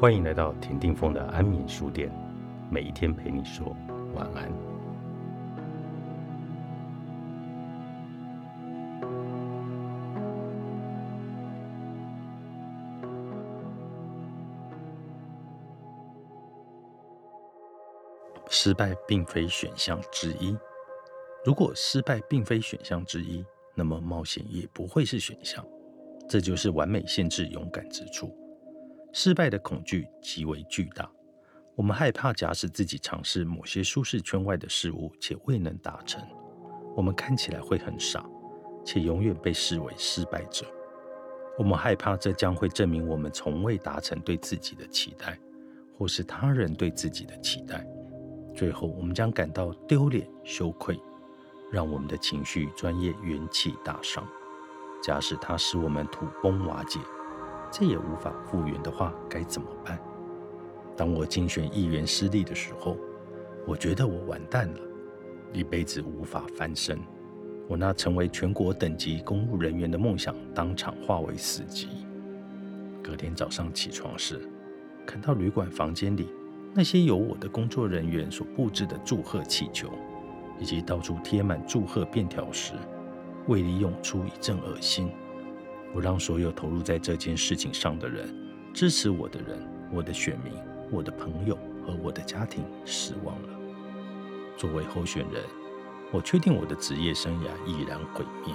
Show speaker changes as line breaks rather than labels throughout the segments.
欢迎来到田定峰的安眠书店，每一天陪你说晚安。失败并非选项之一。如果失败并非选项之一，那么冒险也不会是选项。这就是完美限制勇敢之处。失败的恐惧极为巨大，我们害怕假使自己尝试某些舒适圈外的事物且未能达成，我们看起来会很傻，且永远被视为失败者。我们害怕这将会证明我们从未达成对自己的期待，或是他人对自己的期待。最后，我们将感到丢脸、羞愧，让我们的情绪、专业、元气大伤。假使它使我们土崩瓦解。再也无法复原的话，该怎么办？当我竞选议员失利的时候，我觉得我完蛋了，一辈子无法翻身。我那成为全国等级公务人员的梦想当场化为死寂。隔天早上起床时，看到旅馆房间里那些由我的工作人员所布置的祝贺气球，以及到处贴满祝贺便条时，胃里涌出一阵恶心。我让所有投入在这件事情上的人、支持我的人、我的选民、我的朋友和我的家庭失望了。作为候选人，我确定我的职业生涯已然毁灭。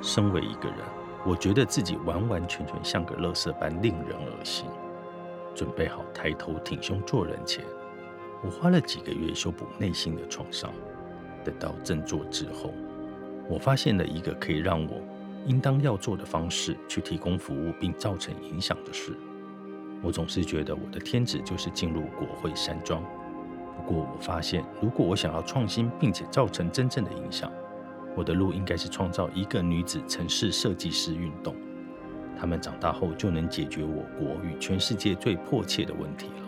身为一个人，我觉得自己完完全全像个垃圾般令人恶心。准备好抬头挺胸做人前，我花了几个月修补内心的创伤。等到振作之后，我发现了一个可以让我。应当要做的方式去提供服务并造成影响的事。我总是觉得我的天职就是进入国会山庄。不过我发现，如果我想要创新并且造成真正的影响，我的路应该是创造一个女子城市设计师运动。她们长大后就能解决我国与全世界最迫切的问题了。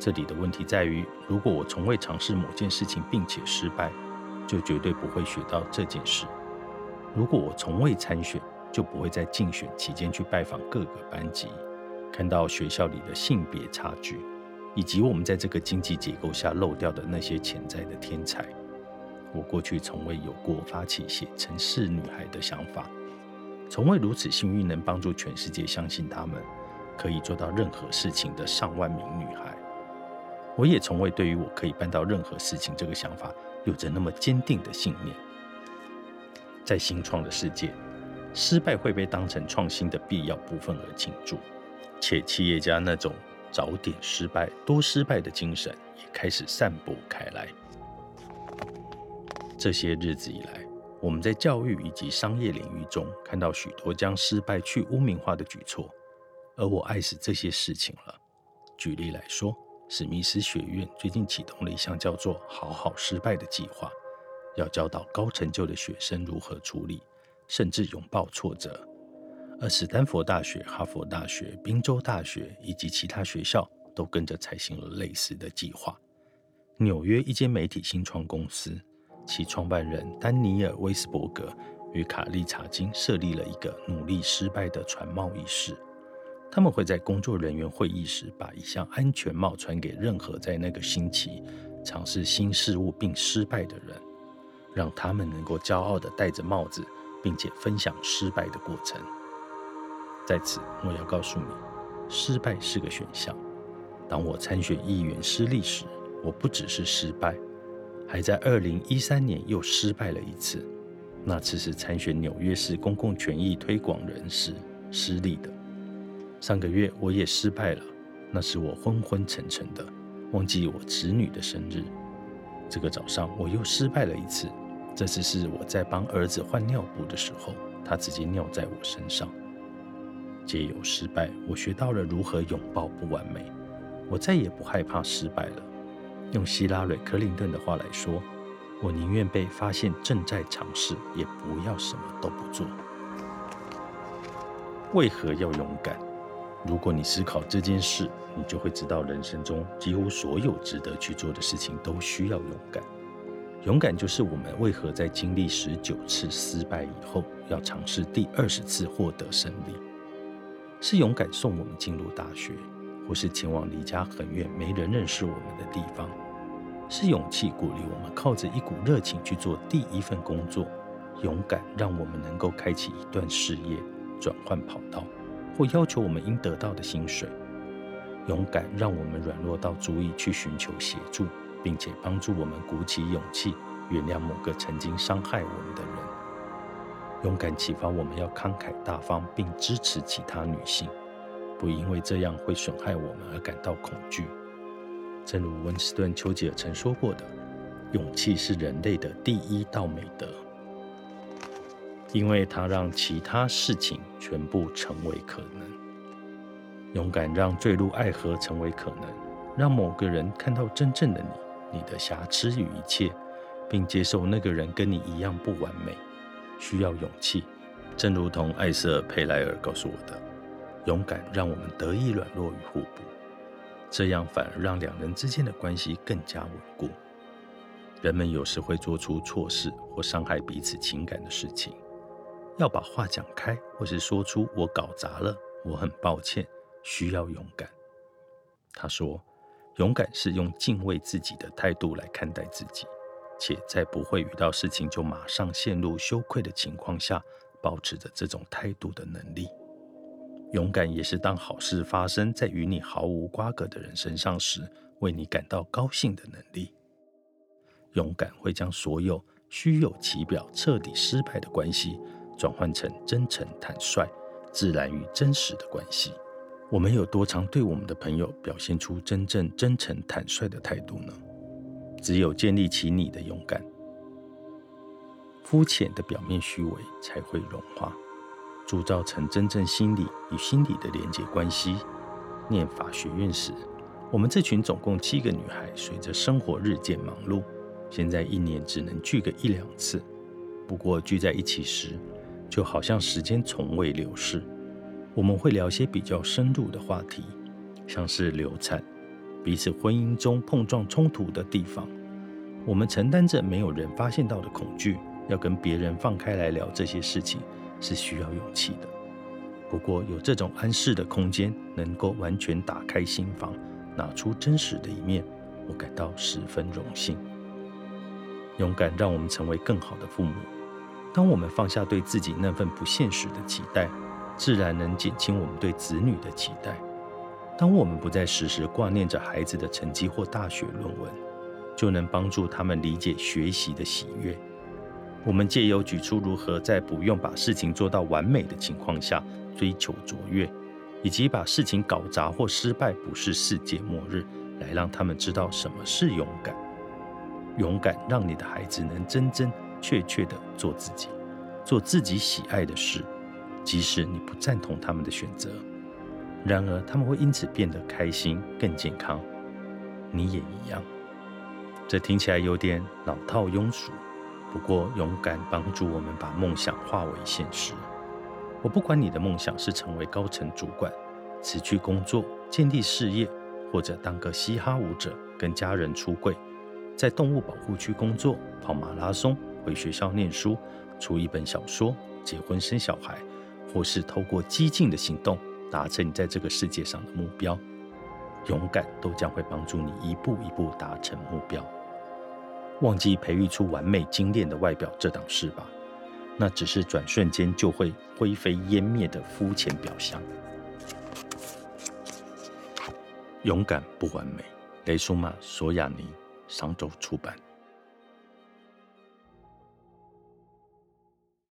这里的问题在于，如果我从未尝试某件事情并且失败，就绝对不会学到这件事。如果我从未参选，就不会在竞选期间去拜访各个班级，看到学校里的性别差距，以及我们在这个经济结构下漏掉的那些潜在的天才。我过去从未有过发起写城市女孩的想法，从未如此幸运能帮助全世界相信他们可以做到任何事情的上万名女孩。我也从未对于我可以办到任何事情这个想法有着那么坚定的信念。在新创的世界，失败会被当成创新的必要部分而庆祝，且企业家那种早点失败、多失败的精神也开始散播开来。这些日子以来，我们在教育以及商业领域中看到许多将失败去污名化的举措，而我爱死这些事情了。举例来说，史密斯学院最近启动了一项叫做“好好失败”的计划。要教导高成就的学生如何处理，甚至拥抱挫折。而史丹佛大学、哈佛大学、宾州大学以及其他学校都跟着采行了类似的计划。纽约一间媒体新创公司，其创办人丹尼尔·威斯伯格与卡利查金设立了一个努力失败的传帽仪式。他们会在工作人员会议时把一项安全帽传给任何在那个星期尝试新事物并失败的人。让他们能够骄傲地戴着帽子，并且分享失败的过程。在此，我要告诉你，失败是个选项。当我参选议员失利时，我不只是失败，还在2013年又失败了一次。那次是参选纽约市公共权益推广人时失利的。上个月我也失败了，那是我昏昏沉沉的，忘记我侄女的生日。这个早上我又失败了一次。这次是我在帮儿子换尿布的时候，他直接尿在我身上。借由失败，我学到了如何拥抱不完美。我再也不害怕失败了。用希拉蕊·克林顿的话来说，我宁愿被发现正在尝试，也不要什么都不做。为何要勇敢？如果你思考这件事，你就会知道，人生中几乎所有值得去做的事情都需要勇敢。勇敢就是我们为何在经历十九次失败以后，要尝试第二十次获得胜利。是勇敢送我们进入大学，或是前往离家很远、没人认识我们的地方；是勇气鼓励我们靠着一股热情去做第一份工作，勇敢让我们能够开启一段事业、转换跑道，或要求我们应得到的薪水；勇敢让我们软弱到足以去寻求协助，并且帮助我们鼓起勇气原谅某个曾经伤害我们的人。勇敢启发我们要慷慨大方，并支持其他女性，不因为这样会损害我们而感到恐惧。正如温斯顿·丘吉尔曾说过的：“勇气是人类的第一道美德，因为它让其他事情全部成为可能。勇敢让坠入爱河成为可能，让某个人看到真正的你、你的瑕疵与一切，并接受那个人跟你一样不完美。”需要勇气，正如同艾瑟·佩莱尔告诉我的：“勇敢让我们得以软弱与互补，这样反而让两人之间的关系更加稳固。”人们有时会做出错事或伤害彼此情感的事情，要把话讲开，或是说出“我搞砸了，我很抱歉”，需要勇敢。他说：“勇敢是用敬畏自己的态度来看待自己。”且在不会遇到事情就马上陷入羞愧的情况下，保持着这种态度的能力。勇敢也是当好事发生在与你毫无瓜葛的人身上时，为你感到高兴的能力。勇敢会将所有虚有其表、彻底失败的关系，转换成真诚、坦率、自然与真实的关系。我们有多常对我们的朋友表现出真正真诚、坦率的态度呢？只有建立起你的勇敢，肤浅的表面虚伪才会融化，铸造成真正心理与心理的连接关系。念法学院时，我们这群总共七个女孩，随着生活日渐忙碌，现在一年只能聚个一两次。不过聚在一起时，就好像时间从未流逝。我们会聊些比较深入的话题，像是流产。彼此婚姻中碰撞冲突的地方，我们承担着没有人发现到的恐惧。要跟别人放开来聊这些事情，是需要勇气的。不过有这种安适的空间，能够完全打开心房，拿出真实的一面，我感到十分荣幸。勇敢让我们成为更好的父母。当我们放下对自己那份不现实的期待，自然能减轻我们对子女的期待。当我们不再时时挂念着孩子的成绩或大学论文，就能帮助他们理解学习的喜悦。我们借由举出如何在不用把事情做到完美的情况下追求卓越，以及把事情搞砸或失败不是世界末日，来让他们知道什么是勇敢。勇敢让你的孩子能真真切切的做自己，做自己喜爱的事，即使你不赞同他们的选择。然而，他们会因此变得开心、更健康。你也一样。这听起来有点老套庸俗，不过勇敢帮助我们把梦想化为现实。我不管你的梦想是成为高层主管、辞去工作、建立事业，或者当个嘻哈舞者、跟家人出柜、在动物保护区工作、跑马拉松、回学校念书、出一本小说、结婚生小孩，或是透过激进的行动。达成你在这个世界上的目标，勇敢都将会帮助你一步一步达成目标。忘记培育出完美精炼的外表这档事吧，那只是转瞬间就会灰飞烟灭的肤浅表象。勇敢不完美，雷苏玛·索亚尼，商周出版。